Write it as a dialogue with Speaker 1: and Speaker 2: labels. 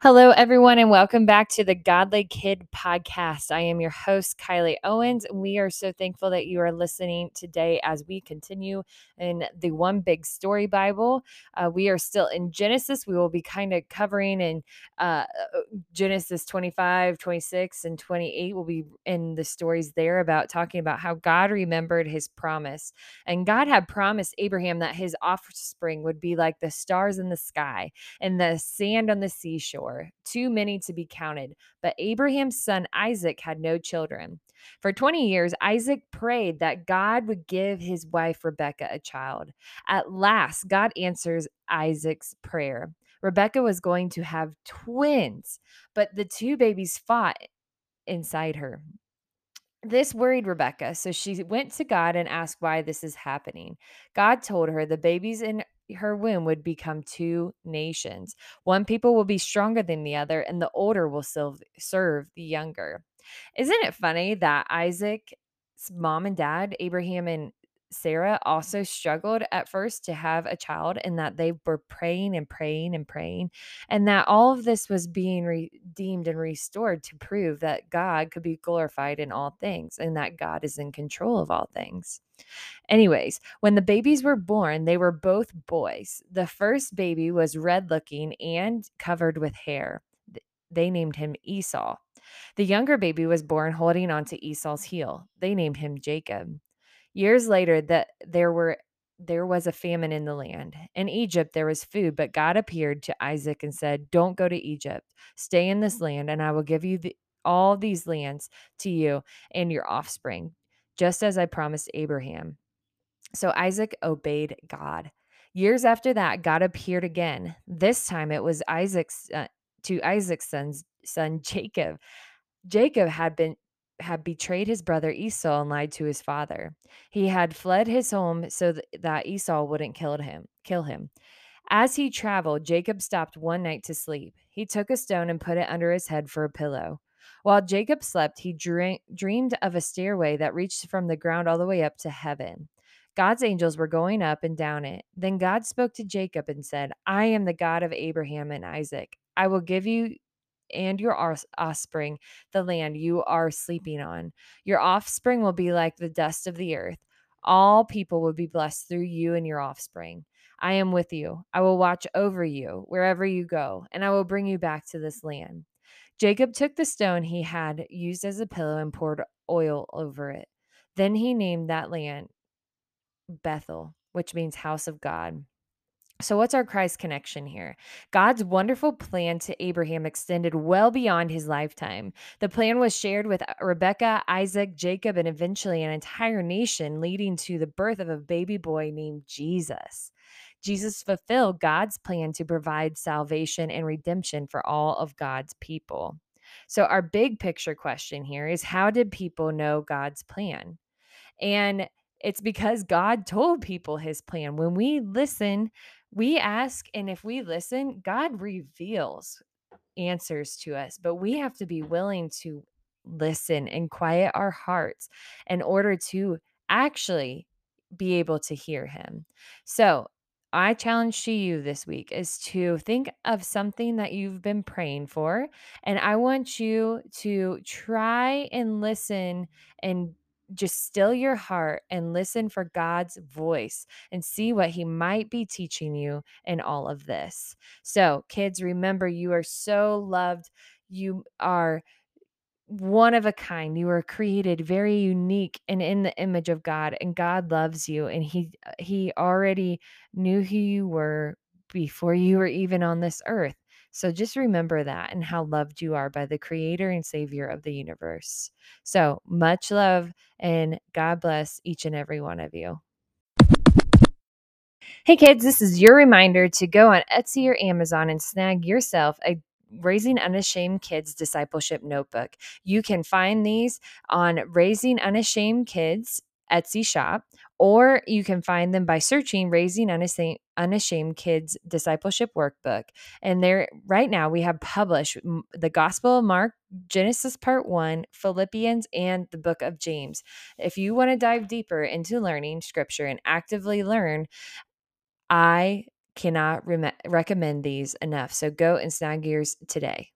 Speaker 1: Hello, everyone, and welcome back to the Godly Kid podcast. I am your host, Kylie Owens, we are so thankful that you are listening today as we continue in the One Big Story Bible. Uh, we are still in Genesis. We will be kind of covering in uh, Genesis 25, 26, and 28. We'll be in the stories there about talking about how God remembered his promise. And God had promised Abraham that his offspring would be like the stars in the sky and the sand on the seashore too many to be counted. But Abraham's son Isaac had no children. For 20 years, Isaac prayed that God would give his wife Rebekah a child. At last, God answers Isaac's prayer. Rebekah was going to have twins, but the two babies fought inside her. This worried Rebekah, so she went to God and asked why this is happening. God told her the babies in her womb would become two nations. One people will be stronger than the other, and the older will serve the younger. Isn't it funny that Isaac's mom and dad, Abraham and Sarah also struggled at first to have a child and that they were praying and praying and praying and that all of this was being redeemed and restored to prove that God could be glorified in all things and that God is in control of all things. Anyways, when the babies were born, they were both boys. The first baby was red looking and covered with hair. They named him Esau. The younger baby was born holding onto Esau's heel. They named him Jacob. Years later, that there were there was a famine in the land. In Egypt there was food, but God appeared to Isaac and said, "Don't go to Egypt. Stay in this land, and I will give you the, all these lands to you and your offspring, just as I promised Abraham." So Isaac obeyed God. Years after that, God appeared again. This time it was Isaac's uh, to Isaac's son's son Jacob. Jacob had been had betrayed his brother Esau and lied to his father. He had fled his home so that Esau wouldn't kill him. Kill him. As he traveled, Jacob stopped one night to sleep. He took a stone and put it under his head for a pillow. While Jacob slept, he dreamed of a stairway that reached from the ground all the way up to heaven. God's angels were going up and down it. Then God spoke to Jacob and said, I am the God of Abraham and Isaac. I will give you and your offspring the land you are sleeping on. Your offspring will be like the dust of the earth. All people will be blessed through you and your offspring. I am with you. I will watch over you wherever you go, and I will bring you back to this land. Jacob took the stone he had used as a pillow and poured oil over it. Then he named that land Bethel, which means house of God. So, what's our Christ connection here? God's wonderful plan to Abraham extended well beyond his lifetime. The plan was shared with uh, Rebekah, Isaac, Jacob, and eventually an entire nation, leading to the birth of a baby boy named Jesus. Jesus fulfilled God's plan to provide salvation and redemption for all of God's people. So, our big picture question here is how did people know God's plan? And it's because God told people his plan. When we listen, we ask, and if we listen, God reveals answers to us, but we have to be willing to listen and quiet our hearts in order to actually be able to hear him. So, I challenge to you this week is to think of something that you've been praying for. And I want you to try and listen and just still your heart and listen for God's voice and see what He might be teaching you in all of this. So, kids, remember you are so loved. You are one of a kind. You are created very unique and in the image of God, and God loves you. And He uh, He already knew who you were before you were even on this earth. So just remember that and how loved you are by the creator and savior of the universe. So much love and God bless each and every one of you. Hey kids, this is your reminder to go on Etsy or Amazon and snag yourself a Raising Unashamed Kids Discipleship Notebook. You can find these on Raising Unashamed Kids Etsy shop, or you can find them by searching Raising Unashamed, Unashamed Kids Discipleship Workbook. And there, right now, we have published the Gospel of Mark, Genesis Part 1, Philippians, and the book of James. If you want to dive deeper into learning scripture and actively learn, I cannot re- recommend these enough. So go and snag yours today.